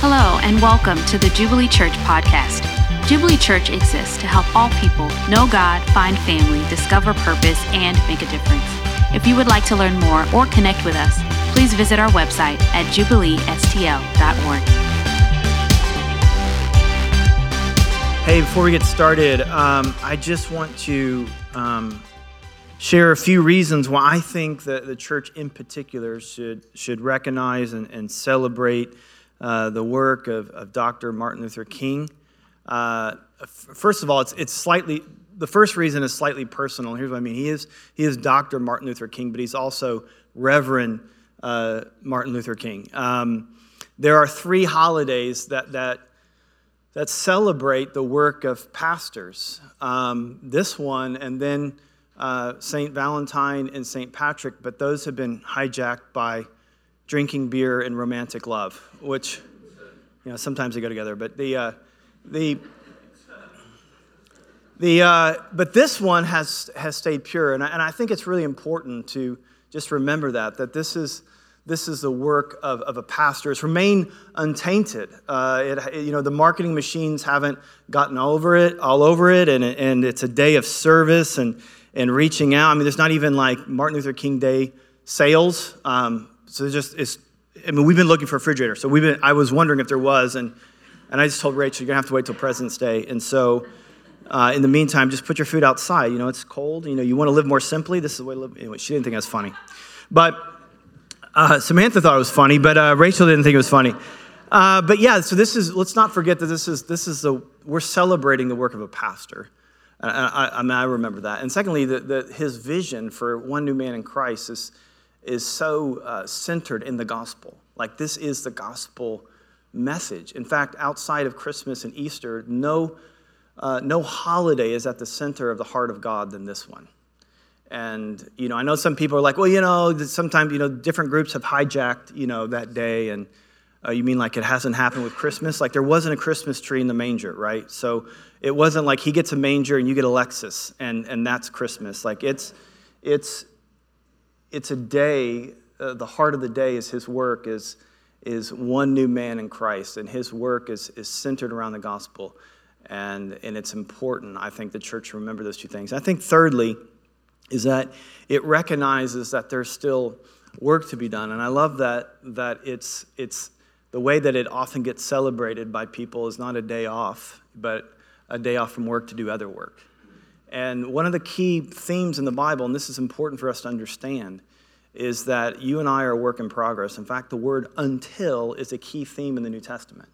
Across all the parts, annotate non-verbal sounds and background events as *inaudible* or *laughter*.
Hello, and welcome to the Jubilee Church podcast. Jubilee Church exists to help all people know God, find family, discover purpose, and make a difference. If you would like to learn more or connect with us, please visit our website at jubileestl.org. Hey, before we get started, um, I just want to um, share a few reasons why I think that the church in particular should, should recognize and, and celebrate uh, the work of, of, Dr. Martin Luther King. Uh, first of all, it's, it's slightly, the first reason is slightly personal. Here's what I mean. He is, he is Dr. Martin Luther King, but he's also Reverend uh, Martin Luther King. Um, there are three holidays that, that, that celebrate the work of pastors. Um, this one, and then uh, St. Valentine and St. Patrick, but those have been hijacked by drinking beer and romantic love, which, you know, sometimes they go together. But the, uh, the, the, uh, but this one has, has stayed pure. And I, and I think it's really important to just remember that, that this is, this is the work of, of a pastor. It's remained untainted. Uh, it, you know, the marketing machines haven't gotten over it, all over it, and, and it's a day of service and, and reaching out. I mean, there's not even like Martin Luther King Day sales. Um, so just it's. I mean, we've been looking for a refrigerator. So we've been. I was wondering if there was, and and I just told Rachel you're gonna have to wait till President's Day. And so, uh, in the meantime, just put your food outside. You know, it's cold. You know, you want to live more simply. This is the way to live. Anyway, she didn't think it was funny, but uh, Samantha thought it was funny, but uh, Rachel didn't think it was funny. Uh, but yeah, so this is. Let's not forget that this is this is the we're celebrating the work of a pastor. I, I, I mean, I remember that. And secondly, the, the, his vision for one new man in Christ is is so uh, centered in the gospel. Like, this is the gospel message. In fact, outside of Christmas and Easter, no, uh, no holiday is at the center of the heart of God than this one. And, you know, I know some people are like, well, you know, sometimes, you know, different groups have hijacked, you know, that day. And uh, you mean like it hasn't happened with Christmas? Like there wasn't a Christmas tree in the manger, right? So it wasn't like he gets a manger and you get a Lexus and, and that's Christmas. Like it's, it's, it's a day, uh, the heart of the day is his work is, is one new man in Christ, and his work is, is centered around the gospel. And, and it's important, I think, the church remember those two things. I think, thirdly, is that it recognizes that there's still work to be done. And I love that, that it's, it's the way that it often gets celebrated by people is not a day off, but a day off from work to do other work. And one of the key themes in the Bible, and this is important for us to understand, is that you and I are a work in progress. In fact, the word until is a key theme in the New Testament.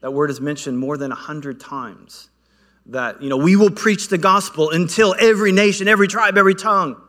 That word is mentioned more than a hundred times. That, you know, we will preach the gospel until every nation, every tribe, every tongue.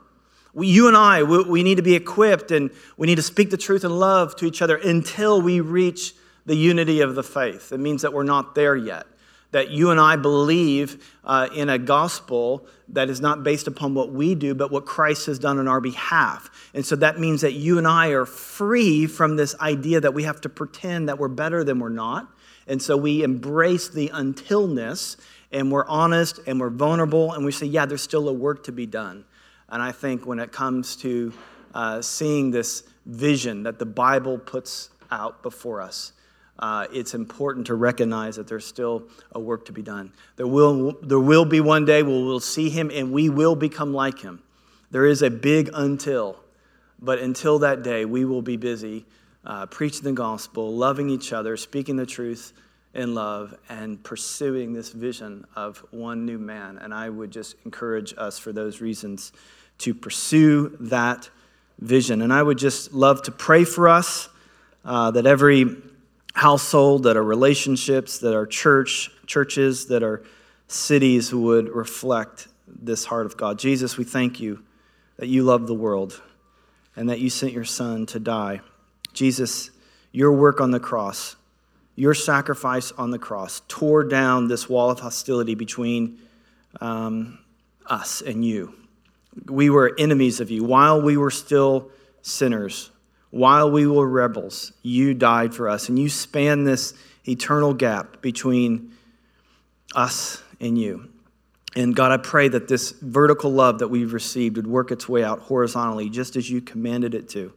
We, you and I, we, we need to be equipped and we need to speak the truth and love to each other until we reach the unity of the faith. It means that we're not there yet that you and I believe uh, in a gospel that is not based upon what we do, but what Christ has done on our behalf. And so that means that you and I are free from this idea that we have to pretend that we're better than we're not. And so we embrace the untilness and we're honest and we're vulnerable and we say, yeah, there's still a work to be done. And I think when it comes to uh, seeing this vision that the Bible puts out before us, uh, it's important to recognize that there's still a work to be done. There will, there will be one day where we'll see him and we will become like him. There is a big until, but until that day, we will be busy uh, preaching the gospel, loving each other, speaking the truth in love, and pursuing this vision of one new man. And I would just encourage us for those reasons to pursue that vision. And I would just love to pray for us uh, that every household, that our relationships, that our church, churches, that our cities would reflect this heart of God. Jesus, we thank you that you love the world and that you sent your son to die. Jesus, your work on the cross, your sacrifice on the cross tore down this wall of hostility between um, us and you. We were enemies of you while we were still sinners while we were rebels, you died for us, and you span this eternal gap between us and you. And God, I pray that this vertical love that we've received would work its way out horizontally, just as you commanded it to.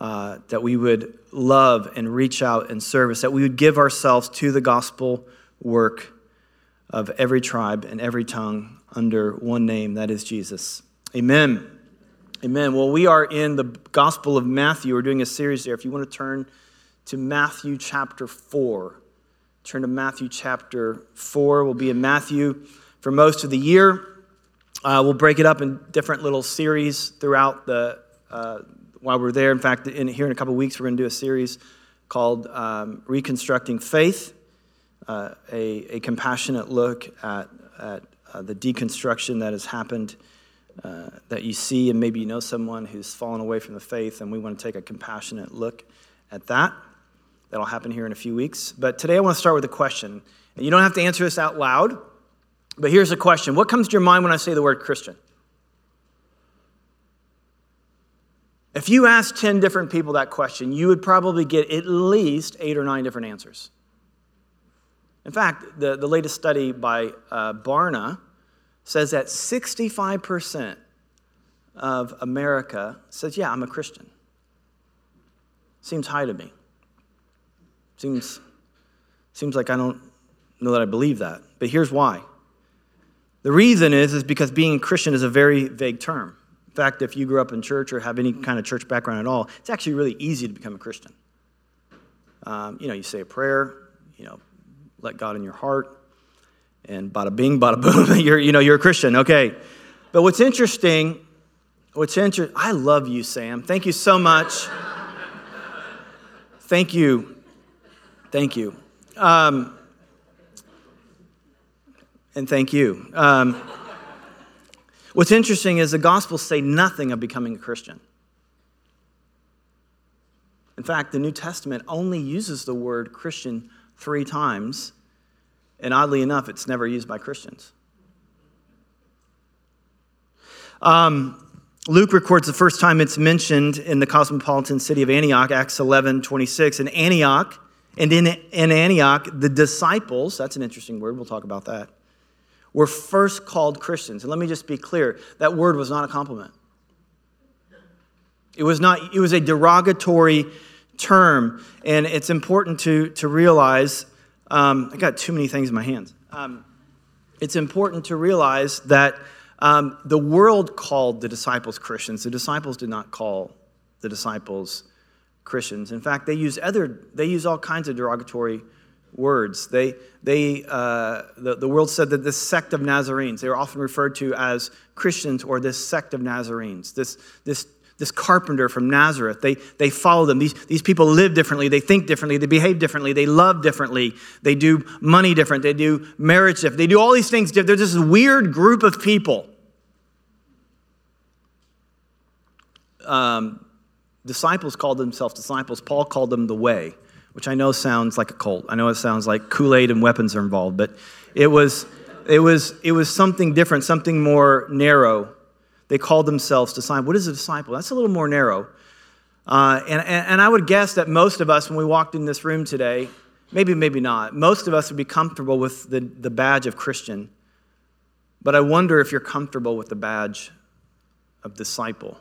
uh, that we would love and reach out and service, that we would give ourselves to the gospel work of every tribe and every tongue under one name, that is Jesus. Amen. Amen. Well, we are in the Gospel of Matthew. We're doing a series there. If you want to turn to Matthew chapter 4, turn to Matthew chapter 4. We'll be in Matthew for most of the year. Uh, we'll break it up in different little series throughout the uh, while we're there. In fact, in, here in a couple weeks, we're going to do a series called um, Reconstructing Faith, uh, a, a, compassionate look at, at uh, the deconstruction that has happened. Uh, that you see, and maybe you know someone who's fallen away from the faith, and we want to take a compassionate look at that. That'll happen here in a few weeks. But today I want to start with a question. And you don't have to answer this out loud, but here's a question What comes to your mind when I say the word Christian? If you ask 10 different people that question, you would probably get at least eight or nine different answers. In fact, the, the latest study by uh, Barna says that 65% of America says, Yeah, I'm a Christian. Seems high to me. Seems, seems like I don't know that I believe that. But here's why. The reason is, is because being a Christian is a very vague term. In fact, if you grew up in church or have any kind of church background at all, it's actually really easy to become a Christian. Um, you know, you say a prayer, you know, let God in your heart, and bada bing, bada boom, *laughs* you're, you know, you're a Christian. Okay. But what's interesting, what's interesting, I love you, Sam. Thank you so much. Thank you. Thank you. Um, and thank you. Um, what's interesting is the Gospels say nothing of becoming a Christian. In fact, the New Testament only uses the word Christian three times and oddly enough, it's never used by Christians. Um, Luke records the first time it's mentioned in the cosmopolitan city of Antioch, Acts 11 26. In Antioch, and in, in Antioch, the disciples, that's an interesting word, we'll talk about that, were first called Christians. And let me just be clear that word was not a compliment. It was not, it was a derogatory term. And it's important to, to realize um, I got too many things in my hands. Um, it's important to realize that um, the world called the disciples Christians. The disciples did not call the disciples Christians. In fact, they use other, they use all kinds of derogatory words. They, they, uh, the, the world said that this sect of Nazarenes, they were often referred to as Christians or this sect of Nazarenes, this, this this carpenter from Nazareth. They, they follow them. These, these people live differently. They think differently. They behave differently. They love differently. They do money different. They do marriage different. They do all these things different. They're just this weird group of people. Um, disciples called themselves disciples. Paul called them the way, which I know sounds like a cult. I know it sounds like Kool Aid and weapons are involved, but it was, it was, it was something different, something more narrow they called themselves disciples. What is a disciple? That's a little more narrow. Uh, and, and, and I would guess that most of us, when we walked in this room today, maybe, maybe not, most of us would be comfortable with the, the badge of Christian. But I wonder if you're comfortable with the badge of disciple.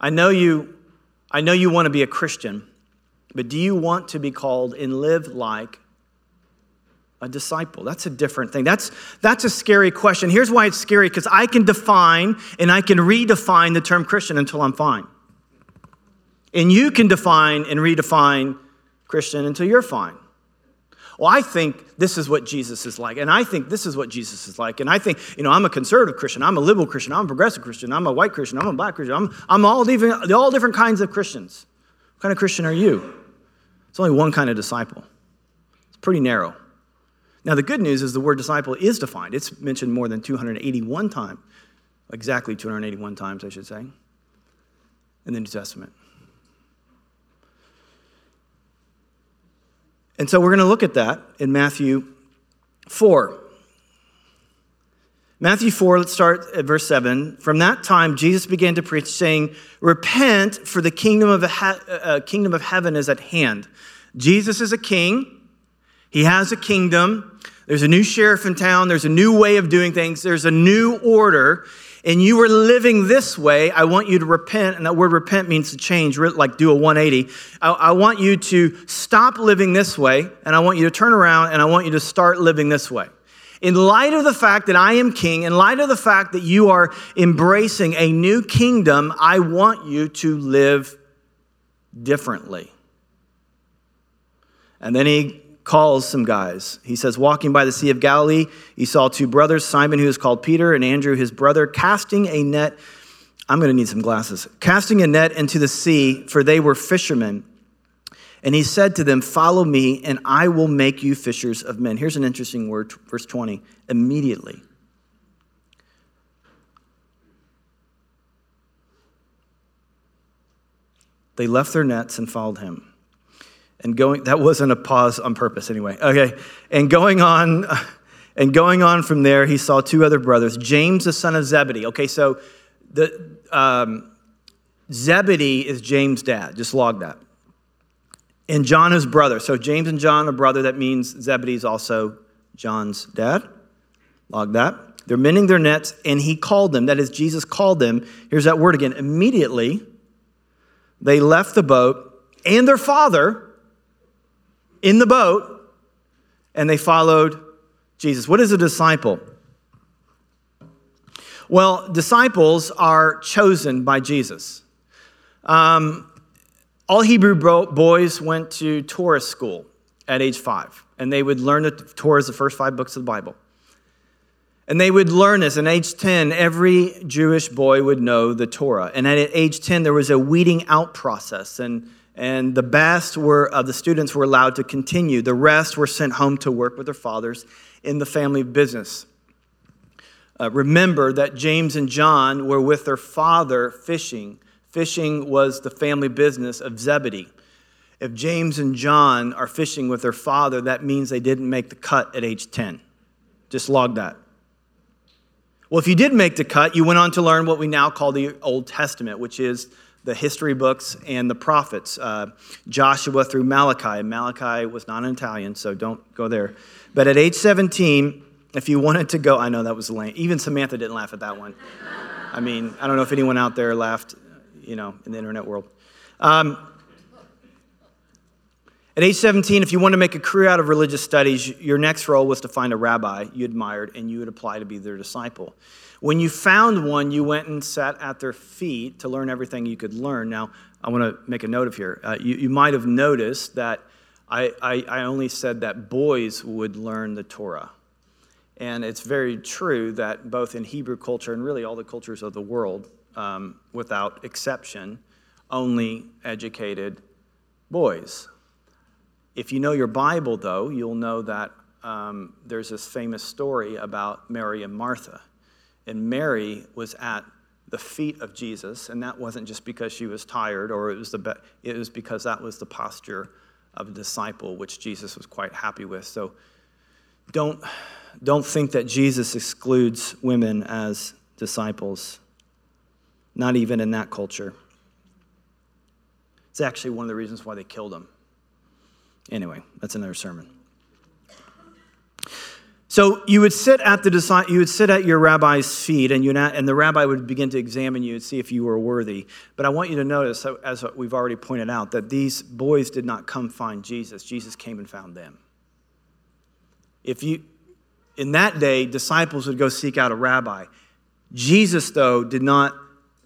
I know you, I know you want to be a Christian, but do you want to be called and live like a disciple? That's a different thing. That's, that's a scary question. Here's why it's scary because I can define and I can redefine the term Christian until I'm fine. And you can define and redefine Christian until you're fine. Well, I think this is what Jesus is like, and I think this is what Jesus is like, and I think, you know, I'm a conservative Christian, I'm a liberal Christian, I'm a progressive Christian, I'm a white Christian, I'm a black Christian, I'm, I'm all, different, all different kinds of Christians. What kind of Christian are you? It's only one kind of disciple. It's pretty narrow. Now, the good news is the word disciple is defined. It's mentioned more than 281 times, exactly 281 times, I should say, in the New Testament. And so we're going to look at that in Matthew 4. Matthew 4, let's start at verse 7. From that time, Jesus began to preach, saying, Repent, for the kingdom of, he- uh, kingdom of heaven is at hand. Jesus is a king, he has a kingdom. There's a new sheriff in town. There's a new way of doing things. There's a new order. and you were living this way, I want you to repent. And that word repent means to change, like do a 180. I, I, want you to stop living this way, and I want you to turn around, and I want you to start living this way. In light of the fact that I am king, in light of the fact that you are embracing a new kingdom, I want you to live differently. And then he calls some guys. He says, Walking by the Sea of Galilee, he saw two brothers, Simon, who is called Peter, and Andrew, his brother, casting a net. I'm going to need some glasses. Casting a net into the sea, for they were fishermen. And he said to them, Follow me, and I will make you fishers of men. Here's an interesting word, verse 20. Immediately. They left their nets and followed him. And going, that wasn't a pause on purpose anyway. Okay. And going on, and going on from there, he saw two other brothers, James, the son of Zebedee. Okay, so the um, Zebedee is James' dad. Just log that. And John, his brother. So James and John are brother. That means Zebedee is also John's dad. Log that. They're mending their nets, and he called them. That is, Jesus called them. Here's that word again. Immediately, they left the boat and their father in the boat and they followed Jesus. What is a disciple? Well, disciples are chosen by Jesus. Um, all Hebrew boys went to Torah school at age five, and they would learn the Torah the first five books of the Bible. And they would learn this. At age 10, every Jewish boy would know the Torah. And at age 10, there was a weeding out process. And and the best were of the students were allowed to continue. The rest were sent home to work with their fathers in the family business. Uh, remember that James and John were with their father fishing. Fishing was the family business of Zebedee. If James and John are fishing with their father, that means they didn't make the cut at age 10. Just log that. Well, if you did make the cut, you went on to learn what we now call the Old Testament, which is the history books and the prophets, uh, Joshua through Malachi. Malachi was not an Italian, so don't go there. But at age 17, if you wanted to go, I know that was lame. Even Samantha didn't laugh at that one. I mean, I don't know if anyone out there laughed, you know, in the internet world. Um, at age 17, if you wanted to make a career out of religious studies, your next role was to find a rabbi you admired and you would apply to be their disciple. When you found one, you went and sat at their feet to learn everything you could learn. Now, I want to make a note of here. Uh, you, you might have noticed that I, I, I only said that boys would learn the Torah. And it's very true that both in Hebrew culture and really all the cultures of the world, um, without exception, only educated boys. If you know your Bible, though, you'll know that um, there's this famous story about Mary and Martha. And Mary was at the feet of Jesus, and that wasn't just because she was tired or it was, the be- it was because that was the posture of a disciple, which Jesus was quite happy with. So don't, don't think that Jesus excludes women as disciples, not even in that culture. It's actually one of the reasons why they killed him. Anyway, that's another sermon. So you would sit at the you would sit at your rabbi's feet, and you and the rabbi would begin to examine you and see if you were worthy. But I want you to notice, as we've already pointed out, that these boys did not come find Jesus. Jesus came and found them. If you, in that day, disciples would go seek out a rabbi. Jesus, though, did not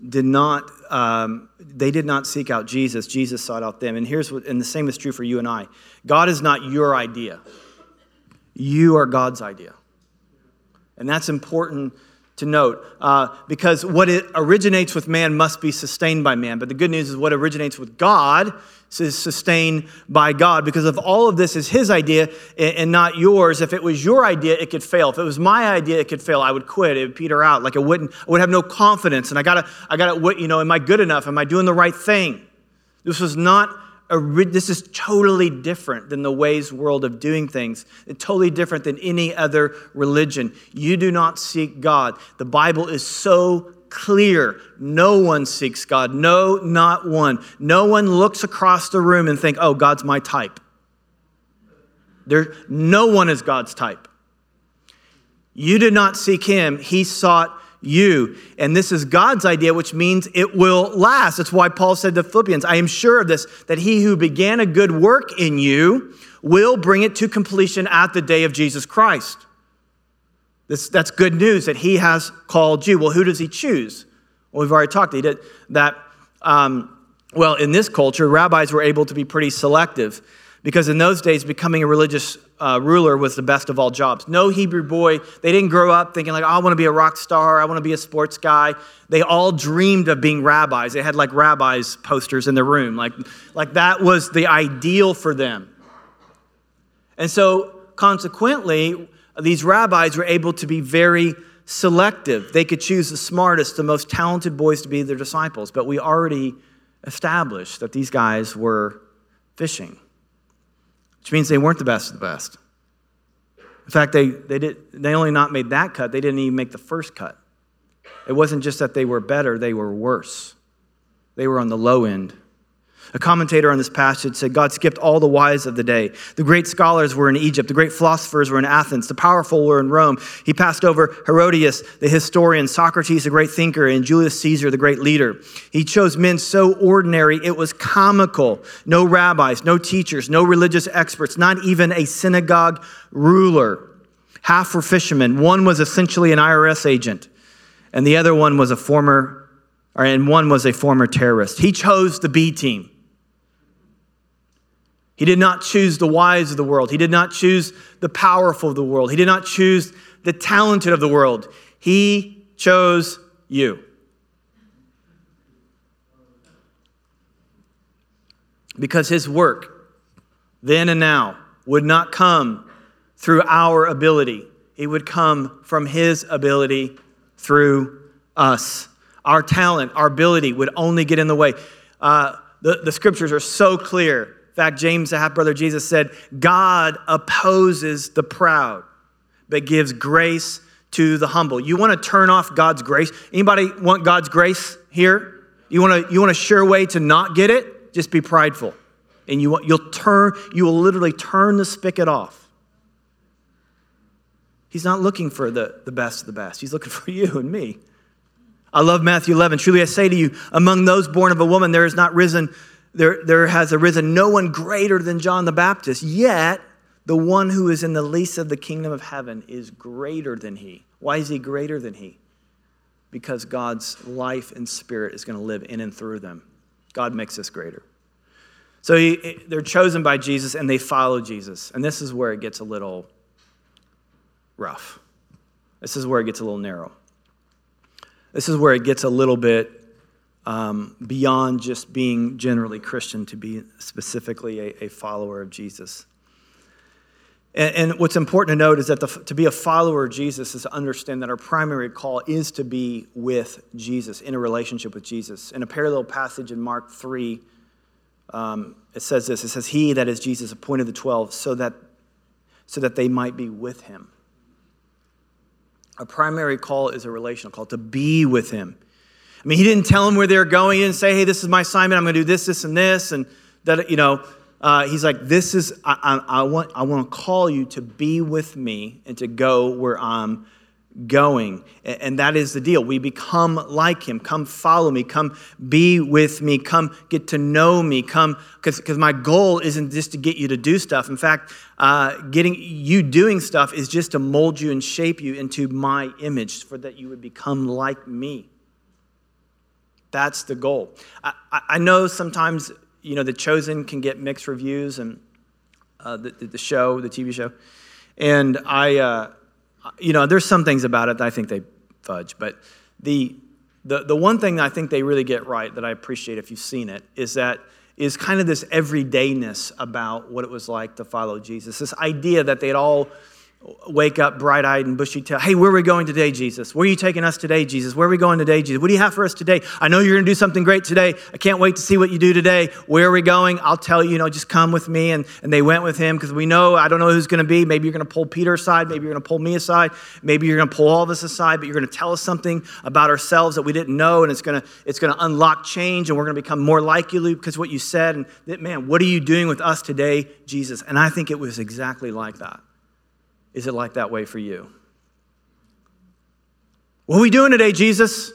did not um, they did not seek out Jesus. Jesus sought out them. And here's what, and the same is true for you and I. God is not your idea. You are God's idea. And that's important to note uh, because what it originates with man must be sustained by man. But the good news is what originates with God is sustained by God because of all of this is his idea and not yours. If it was your idea, it could fail. If it was my idea, it could fail. I would quit. It would peter out. Like I wouldn't, I would have no confidence. And I gotta, I gotta, you know, am I good enough? Am I doing the right thing? This was not this is totally different than the ways world of doing things it's totally different than any other religion. You do not seek god. The bible is so clear. No one seeks god. No not one. No one looks across the room and think oh god's my type. There no one is god's type. You did not seek him. He sought you. And this is God's idea, which means it will last. That's why Paul said to Philippians, I am sure of this, that he who began a good work in you will bring it to completion at the day of Jesus Christ. This, that's good news that he has called you. Well, who does he choose? Well, we've already talked. That. Um, well, in this culture, rabbis were able to be pretty selective because in those days, becoming a religious uh, ruler was the best of all jobs. No Hebrew boy, they didn't grow up thinking, like, oh, I want to be a rock star, I want to be a sports guy. They all dreamed of being rabbis. They had like rabbis posters in their room. Like, like that was the ideal for them. And so, consequently, these rabbis were able to be very selective. They could choose the smartest, the most talented boys to be their disciples. But we already established that these guys were fishing which means they weren't the best of the best. In fact, they, they, did, they only not made that cut, they didn't even make the first cut. It wasn't just that they were better, they were worse. They were on the low end. A commentator on this passage said God skipped all the wise of the day. The great scholars were in Egypt, the great philosophers were in Athens, the powerful were in Rome. He passed over Herodotus, the historian, Socrates, the great thinker, and Julius Caesar, the great leader. He chose men so ordinary it was comical. No rabbis, no teachers, no religious experts, not even a synagogue ruler. Half were fishermen. One was essentially an IRS agent, and the other one was a former, or, and one was a former terrorist. He chose the B team. He did not choose the wise of the world. He did not choose the powerful of the world. He did not choose the talented of the world. He chose you. Because his work, then and now, would not come through our ability, it would come from his ability through us. Our talent, our ability would only get in the way. Uh, the, the scriptures are so clear fact, James, the half brother Jesus, said, God opposes the proud, but gives grace to the humble. You want to turn off God's grace? Anybody want God's grace here? You want to you want a sure way to not get it? Just be prideful. And you you'll turn you will literally turn the spigot off. He's not looking for the, the best of the best. He's looking *laughs* for you and me. I love Matthew 11. Truly I say to you, among those born of a woman, there is not risen there, there has arisen no one greater than John the Baptist, yet the one who is in the least of the kingdom of heaven is greater than he. Why is he greater than he? Because God's life and spirit is going to live in and through them. God makes us greater. So he, they're chosen by Jesus and they follow Jesus. And this is where it gets a little rough. This is where it gets a little narrow. This is where it gets a little bit um, beyond just being generally Christian to be specifically a, a follower of Jesus. And, and, what's important to note is that the, to be a follower of Jesus is to understand that our primary call is to be with Jesus, in a relationship with Jesus. In a parallel passage in Mark 3, um, it says this it says, He, that is Jesus, appointed the 12 so that, so that they might be with him. Our primary call is a relational call, to be with him. I mean, he didn't tell them where they were going. He didn't say, hey, this is my assignment. I'm going to do this, this, and this. And that, you know, uh, he's like, this is, I, I, I, want, I want to call you to be with me and to go where I'm going. And that is the deal. We become like him. Come follow me. Come be with me. Come get to know me. Come, because my goal isn't just to get you to do stuff. In fact, uh, getting you doing stuff is just to mold you and shape you into my image for that you would become like me. That's the goal. I, I know sometimes, you know, The Chosen can get mixed reviews and uh, the, the show, the TV show. And I, uh, you know, there's some things about it that I think they fudge. But the, the, the one thing I think they really get right that I appreciate if you've seen it is that is kind of this everydayness about what it was like to follow Jesus. This idea that they'd all wake up bright eyed and bushy tailed. Hey, where are we going today, Jesus? Where are you taking us today, Jesus? Where are we going today, Jesus? What do you have for us today? I know you're going to do something great today. I can't wait to see what you do today. Where are we going? I'll tell you, you know, just come with me. And, and they went with him because we know, I don't know who's going to be. Maybe you're going to pull Peter aside. Maybe you're going to pull me aside. Maybe you're going to pull all of us aside, but you're going to tell us something about ourselves that we didn't know. And it's going to, it's going to unlock change and we're going to become more like you because what you said. And that, man, what are you doing with us today, Jesus? And I think it was exactly like that. Is it like that way for you? What are we doing today, Jesus?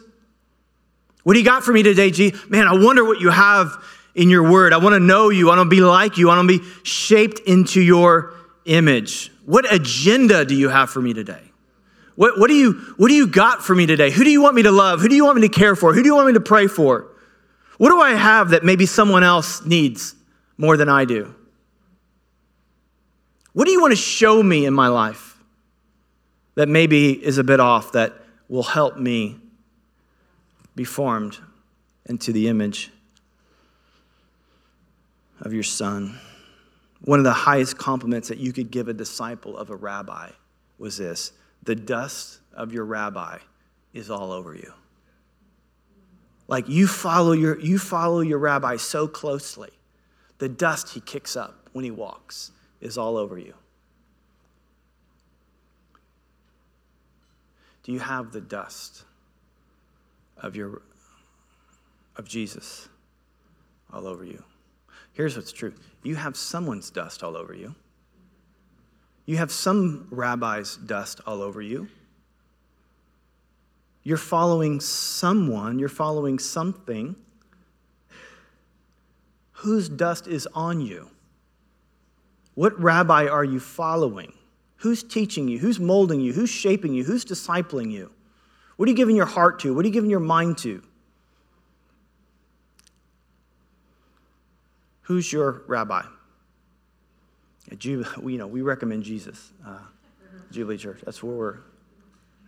What do you got for me today, G? Man, I wonder what you have in your word. I want to know you. I want to be like you. I want to be shaped into your image. What agenda do you have for me today? What, what, do you, what do you got for me today? Who do you want me to love? Who do you want me to care for? Who do you want me to pray for? What do I have that maybe someone else needs more than I do? What do you want to show me in my life that maybe is a bit off that will help me be formed into the image of your son? One of the highest compliments that you could give a disciple of a rabbi was this the dust of your rabbi is all over you. Like you follow your, you follow your rabbi so closely, the dust he kicks up when he walks is all over you. Do you have the dust of your of Jesus all over you? Here's what's true. You have someone's dust all over you. You have some rabbi's dust all over you. You're following someone, you're following something whose dust is on you. What rabbi are you following? Who's teaching you? Who's molding you? Who's shaping you? Who's discipling you? What are you giving your heart to? What are you giving your mind to? Who's your rabbi? Jubilee, *laughs* you know, we recommend Jesus, uh, Jubilee Church. That's where we're.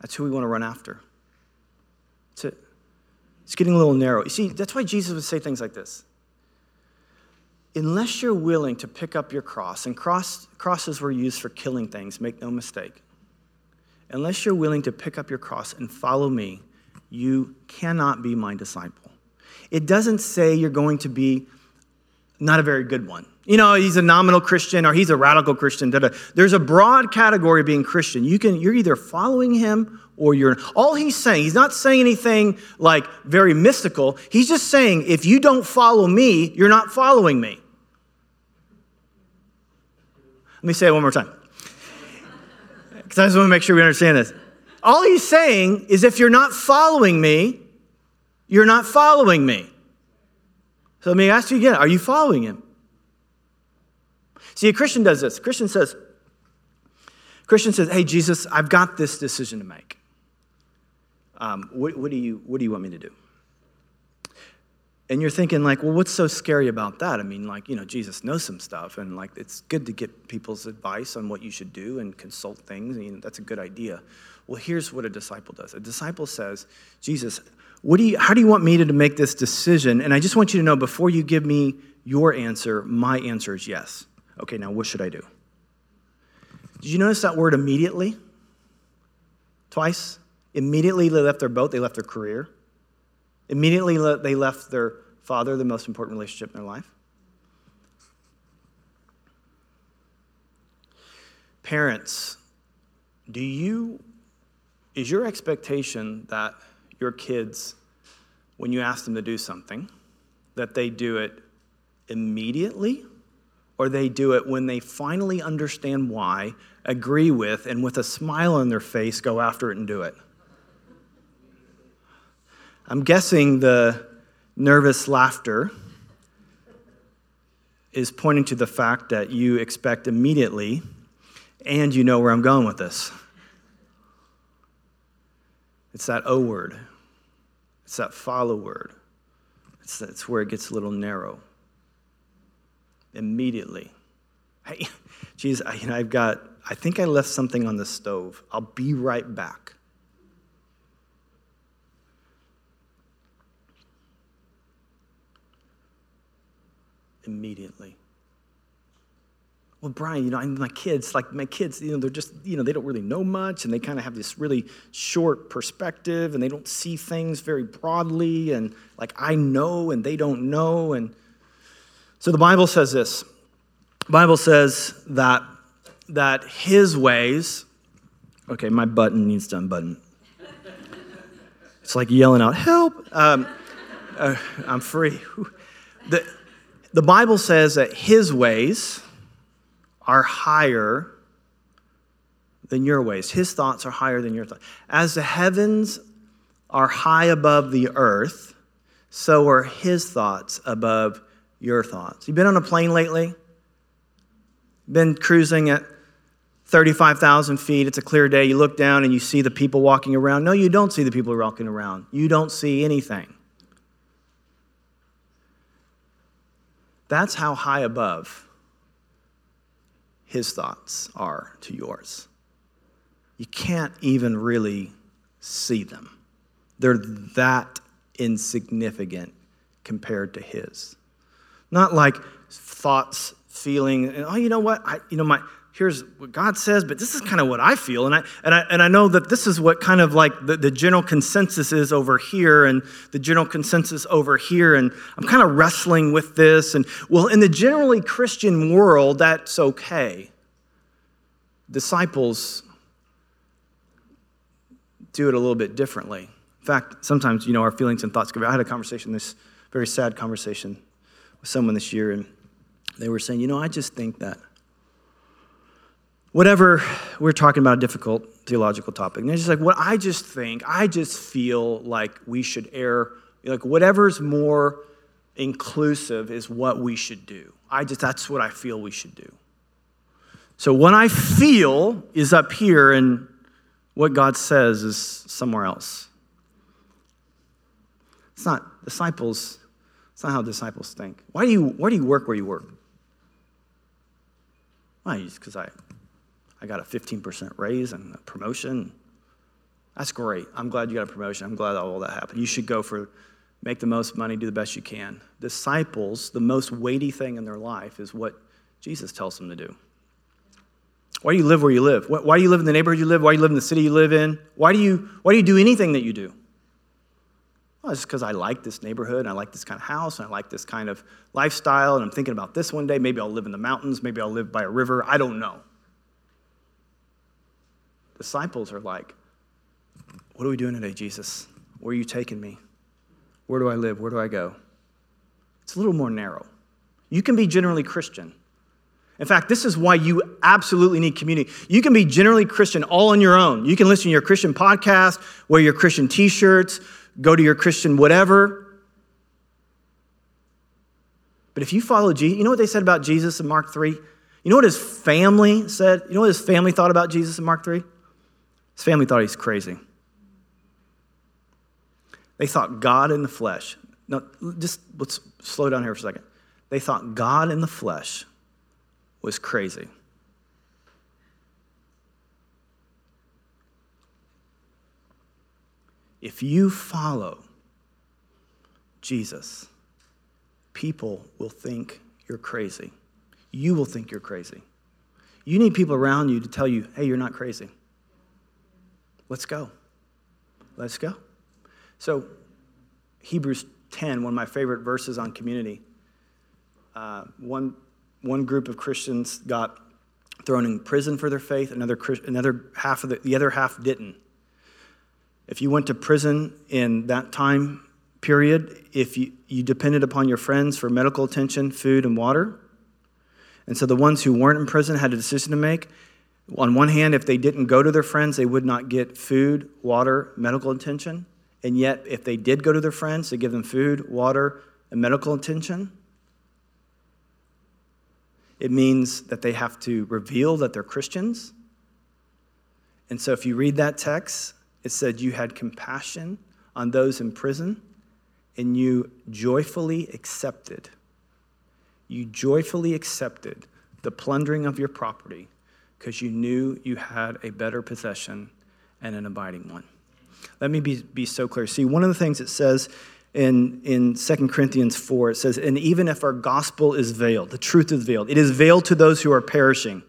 That's who we want to run after. It's getting a little narrow. You see, that's why Jesus would say things like this. Unless you're willing to pick up your cross, and cross, crosses were used for killing things, make no mistake. Unless you're willing to pick up your cross and follow me, you cannot be my disciple. It doesn't say you're going to be not a very good one. You know, he's a nominal Christian or he's a radical Christian. Da-da. There's a broad category of being Christian. You can, you're either following him or you're. All he's saying, he's not saying anything like very mystical. He's just saying, if you don't follow me, you're not following me. Let me say it one more time. Because I just want to make sure we understand this. All he's saying is, if you're not following me, you're not following me. So let me ask you again are you following him? See, a Christian does this. A Christian says, Christian says, hey, Jesus, I've got this decision to make. Um, what, what, do you, what do you want me to do? And you're thinking, like, well, what's so scary about that? I mean, like, you know, Jesus knows some stuff, and like, it's good to get people's advice on what you should do and consult things. I mean, that's a good idea. Well, here's what a disciple does a disciple says, Jesus, what do you, how do you want me to make this decision? And I just want you to know before you give me your answer, my answer is yes. Okay, now what should I do? Did you notice that word immediately? Twice? Immediately they left their boat, they left their career. Immediately they left their father, the most important relationship in their life. Parents, do you, is your expectation that your kids, when you ask them to do something, that they do it immediately or they do it when they finally understand why, agree with, and with a smile on their face go after it and do it? I'm guessing the nervous laughter is pointing to the fact that you expect immediately and you know where I'm going with this. It's that O word. It's that follow word. It's, that's where it gets a little narrow. Immediately. Hey, *laughs* geez, I, you know, I've got, I think I left something on the stove. I'll be right back. Immediately well, Brian, you know, I, my kids, like my kids, you know, they're just, you know, they don't really know much and they kind of have this really short perspective and they don't see things very broadly and like I know and they don't know. And so the Bible says this. The Bible says that that his ways, okay, my button needs to unbutton. It's like yelling out, help. Um, uh, I'm free. *laughs* The, the Bible says that his ways, are higher than your ways. His thoughts are higher than your thoughts. As the heavens are high above the earth, so are his thoughts above your thoughts. You been on a plane lately? Been cruising at 35,000 feet, it's a clear day. You look down and you see the people walking around. No, you don't see the people walking around. You don't see anything. That's how high above his thoughts are to yours. You can't even really see them, they're that insignificant compared to his. Not like thoughts, feeling, and, oh, you know what? I, you know, my, here's what God says, but this is kind of what I feel. And I, and I, and I know that this is what kind of like the, the general consensus is over here and the general consensus over here. And I'm kind of wrestling with this. And well, in the generally Christian world, that's okay. Disciples do it a little bit differently. In fact, sometimes, you know, our feelings and thoughts. I had a conversation, this very sad conversation with someone this year, and they were saying, you know, I just think that whatever we're talking about a difficult theological topic. And it's just like what i just think i just feel like we should err like whatever's more inclusive is what we should do. I just that's what i feel we should do. So what i feel is up here and what god says is somewhere else. It's not disciples it's not how disciples think. Why do you why do you work where you work? Why? Just because i I got a 15% raise and a promotion. That's great. I'm glad you got a promotion. I'm glad all that happened. You should go for make the most money, do the best you can. Disciples, the most weighty thing in their life is what Jesus tells them to do. Why do you live where you live? Why do you live in the neighborhood you live? Why do you live in the city you live in? Why do you, why do, you do anything that you do? Well, it's because I like this neighborhood and I like this kind of house and I like this kind of lifestyle and I'm thinking about this one day. Maybe I'll live in the mountains. Maybe I'll live by a river. I don't know disciples are like, What are we doing today, Jesus? Where are you taking me? Where do I live? Where do I go? It's a little more narrow. You can be generally Christian. In fact, this is why you absolutely need community. You can be generally Christian all on your own. You can listen to your Christian podcast, wear your Christian t shirts, go to your Christian whatever. But if you follow Jesus, you know what they said about Jesus in Mark 3? You know what his family said? You know what his family thought about Jesus in Mark 3? His family thought he's crazy. They thought God in the flesh. Now, just let's slow down here for a second. They thought God in the flesh was crazy. If you follow Jesus, people will think you're crazy. You will think you're crazy. You need people around you to tell you, hey, you're not crazy. Let's go. Let's go. So, Hebrews 10, one of my favorite verses on community. Uh, one, one group of Christians got thrown in prison for their faith, another, another half of the, the other half didn't. If you went to prison in that time period, if you, you depended upon your friends for medical attention, food, and water, and so the ones who weren't in prison had a decision to make. On one hand, if they didn't go to their friends, they would not get food, water, medical attention. And yet, if they did go to their friends to give them food, water, and medical attention, it means that they have to reveal that they're Christians. And so, if you read that text, it said you had compassion on those in prison and you joyfully accepted. You joyfully accepted the plundering of your property because you knew you had a better possession and an abiding one. Let me be, be so clear. See, one of the things it says in, in 2 Corinthians 4, it says, And even if our gospel is veiled, the truth is veiled, it is veiled to those who are perishing.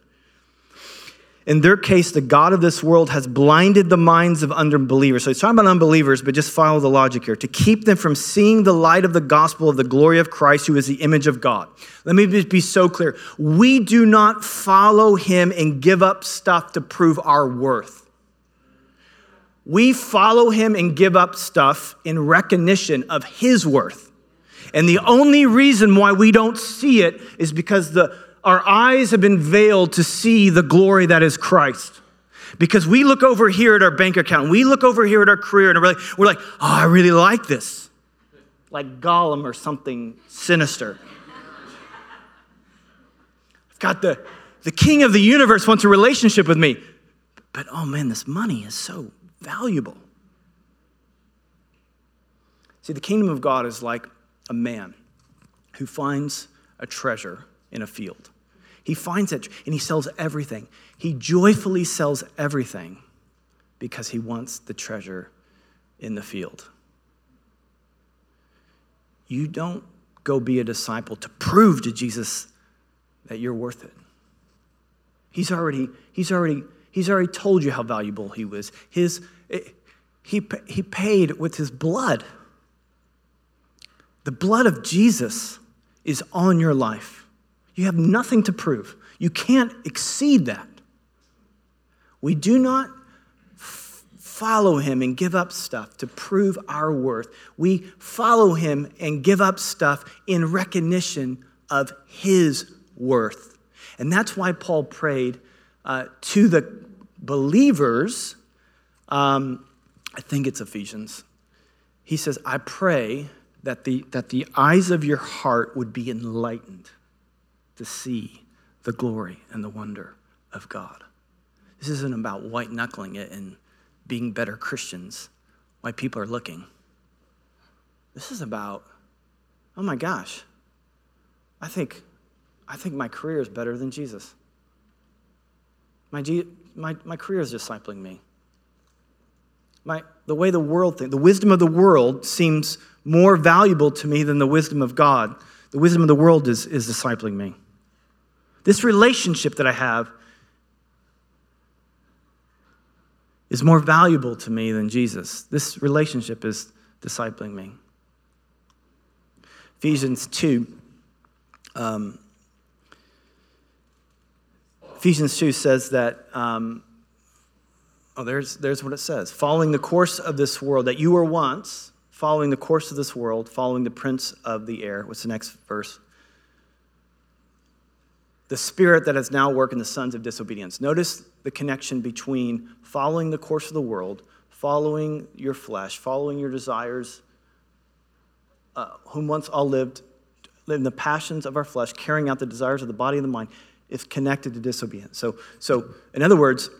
In their case, the God of this world has blinded the minds of unbelievers. So he's talking about unbelievers, but just follow the logic here to keep them from seeing the light of the gospel of the glory of Christ, who is the image of God. Let me just be so clear. We do not follow him and give up stuff to prove our worth. We follow him and give up stuff in recognition of his worth. And the only reason why we don't see it is because the our eyes have been veiled to see the glory that is Christ. Because we look over here at our bank account, we look over here at our career, and we're like, we're like, oh, I really like this. Like Gollum or something sinister. I've got the, the king of the universe wants a relationship with me. But oh man, this money is so valuable. See, the kingdom of God is like a man who finds a treasure in a field. He finds it and he sells everything. He joyfully sells everything because he wants the treasure in the field. You don't go be a disciple to prove to Jesus that you're worth it. He's already, he's already, he's already told you how valuable he was. His, he, he paid with his blood. The blood of Jesus is on your life. You have nothing to prove. You can't exceed that. We do not f- follow him and give up stuff to prove our worth. We follow him and give up stuff in recognition of his worth. And that's why Paul prayed uh, to the believers. Um, I think it's Ephesians. He says, I pray that the, that the eyes of your heart would be enlightened to see the glory and the wonder of God. This isn't about white knuckling it and being better Christians while people are looking. This is about, oh my gosh, I think, I think my career is better than Jesus. My, my, my career is discipling me. My, the way the world thinks, the wisdom of the world seems more valuable to me than the wisdom of God. The wisdom of the world is, is discipling me. This relationship that I have is more valuable to me than Jesus. This relationship is discipling me. Ephesians 2. Um, Ephesians 2 says that, um, oh, there's, there's what it says following the course of this world, that you were once following the course of this world, following the prince of the air. What's the next verse? The spirit that has now worked in the sons of disobedience. Notice the connection between following the course of the world, following your flesh, following your desires, uh, whom once all lived, lived in the passions of our flesh, carrying out the desires of the body and the mind, is connected to disobedience. So, so in other words,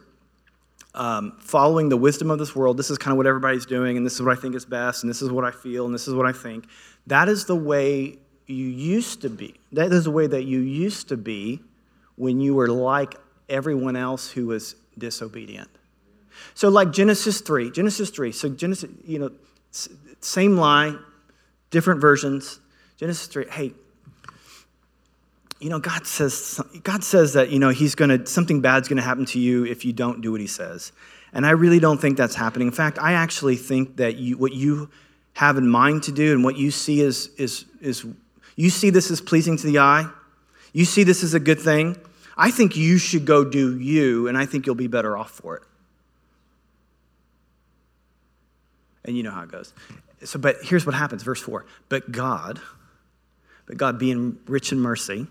um, following the wisdom of this world. This is kind of what everybody's doing, and this is what I think is best, and this is what I feel, and this is what I think. That is the way you used to be. That is the way that you used to be when you were like everyone else who was disobedient. So, like Genesis 3, Genesis 3, so Genesis, you know, same lie, different versions. Genesis 3, hey, you know, God says, God says that, you know, he's going to, something bad's going to happen to you if you don't do what he says. And I really don't think that's happening. In fact, I actually think that you, what you have in mind to do and what you see is, is, is, you see this as pleasing to the eye. You see this as a good thing. I think you should go do you, and I think you'll be better off for it. And you know how it goes. So, but here's what happens, verse 4. But God, but God being rich in mercy,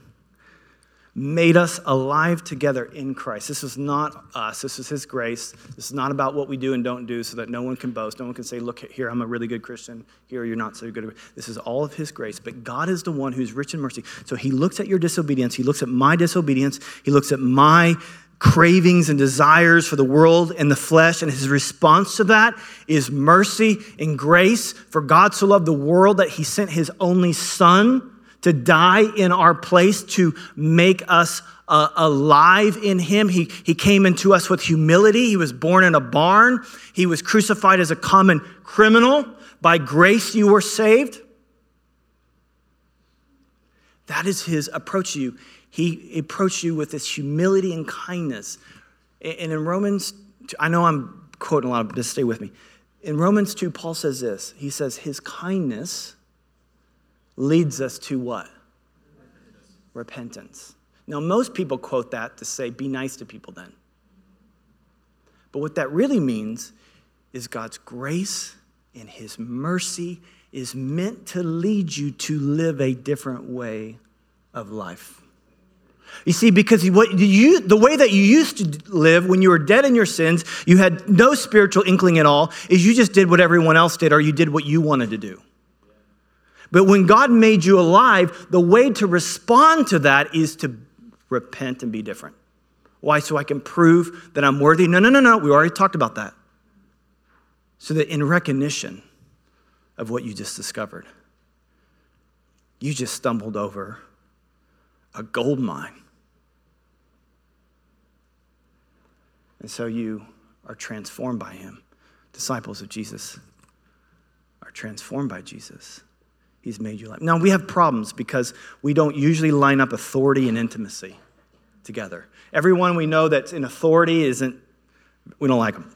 made us alive together in Christ. This is not us. This is His grace. This is not about what we do and don't do so that no one can boast. No one can say, Look, here, I'm a really good Christian. Here, you're not so good. This is all of His grace. But God is the one who's rich in mercy. So He looks at your disobedience. He looks at my disobedience. He looks at my cravings and desires for the world and the flesh. And His response to that is mercy and grace. For God so loved the world that He sent His only Son to die in our place, to make us uh, alive in him. He, he came into us with humility. He was born in a barn. He was crucified as a common criminal. By grace, you were saved. That is his approach to you. He approached you with this humility and kindness. And in Romans, I know I'm quoting a lot, but just stay with me. In Romans 2, Paul says this He says, His kindness leads us to what? Repentance. Now, most people quote that to say, be nice to people then. But what that really means is God's grace and His mercy is meant to lead you to live a different way of life. You see, because you, the way that you used to live when you were dead in your sins, you had no spiritual inkling at all, is you just did what everyone else did or you did what you wanted to do. But when God made you alive, the way to respond to that is to repent and be different. Why? So I can prove that I'm worthy? No, no, no, no. We already talked about that. So that in recognition of what you just discovered, you just stumbled over a gold mine. And so you are transformed by him. Disciples of Jesus are transformed by Jesus. He's made you like. Now, we have problems because we don't usually line up authority and intimacy together. Everyone we know that's in authority isn't, we don't like them.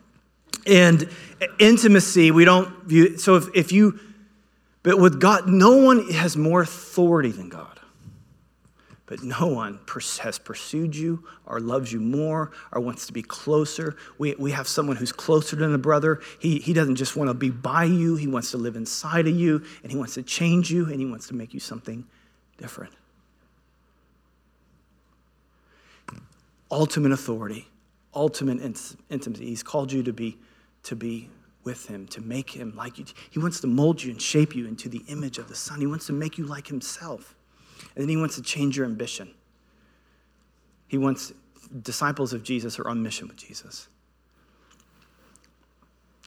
And intimacy, we don't view, so if, if you, but with God, no one has more authority than God. But no one has pursued you or loves you more or wants to be closer. We, we have someone who's closer than a brother. He, he doesn't just want to be by you, he wants to live inside of you, and he wants to change you, and he wants to make you something different. Ultimate authority, ultimate intimacy. He's called you to be, to be with him, to make him like you. He wants to mold you and shape you into the image of the Son. He wants to make you like himself. And then he wants to change your ambition. He wants disciples of Jesus are on mission with Jesus.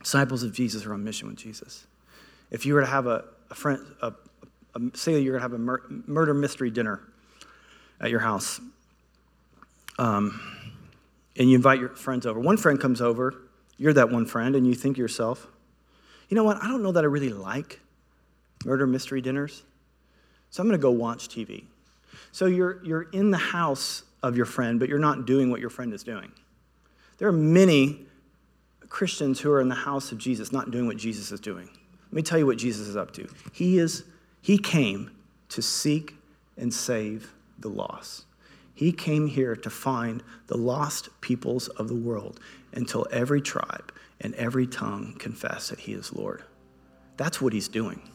Disciples of Jesus are on mission with Jesus. If you were to have a, a friend, a, a, say you're going to have a mur- murder mystery dinner at your house, um, and you invite your friends over. One friend comes over, you're that one friend, and you think to yourself, you know what? I don't know that I really like murder mystery dinners. So I'm going to go watch TV. So you're, you're in the house of your friend, but you're not doing what your friend is doing. There are many Christians who are in the house of Jesus not doing what Jesus is doing. Let me tell you what Jesus is up to. He is he came to seek and save the lost. He came here to find the lost peoples of the world until every tribe and every tongue confess that he is Lord. That's what he's doing.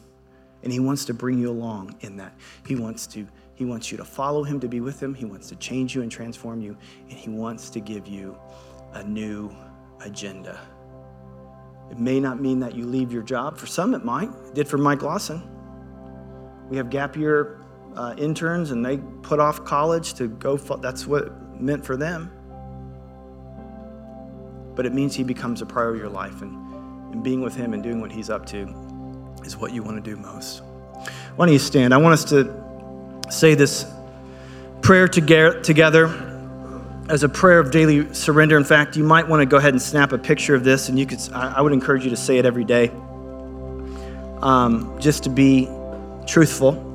And he wants to bring you along in that. He wants to he wants you to follow him to be with him. He wants to change you and transform you, and he wants to give you a new agenda. It may not mean that you leave your job. For some, it might. It did for Mike Lawson. We have gap year uh, interns, and they put off college to go. That's what meant for them. But it means he becomes a priority of your life, and, and being with him and doing what he's up to is what you want to do most. Why don't you stand? I want us to say this prayer together as a prayer of daily surrender. In fact, you might want to go ahead and snap a picture of this, and you could. I would encourage you to say it every day, um, just to be truthful.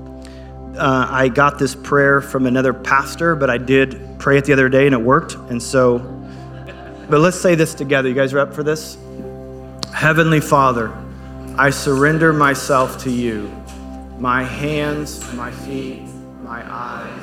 Uh, I got this prayer from another pastor, but I did pray it the other day, and it worked. And so, but let's say this together. You guys are up for this? Heavenly Father. I surrender myself to you. My hands, my feet, my eyes,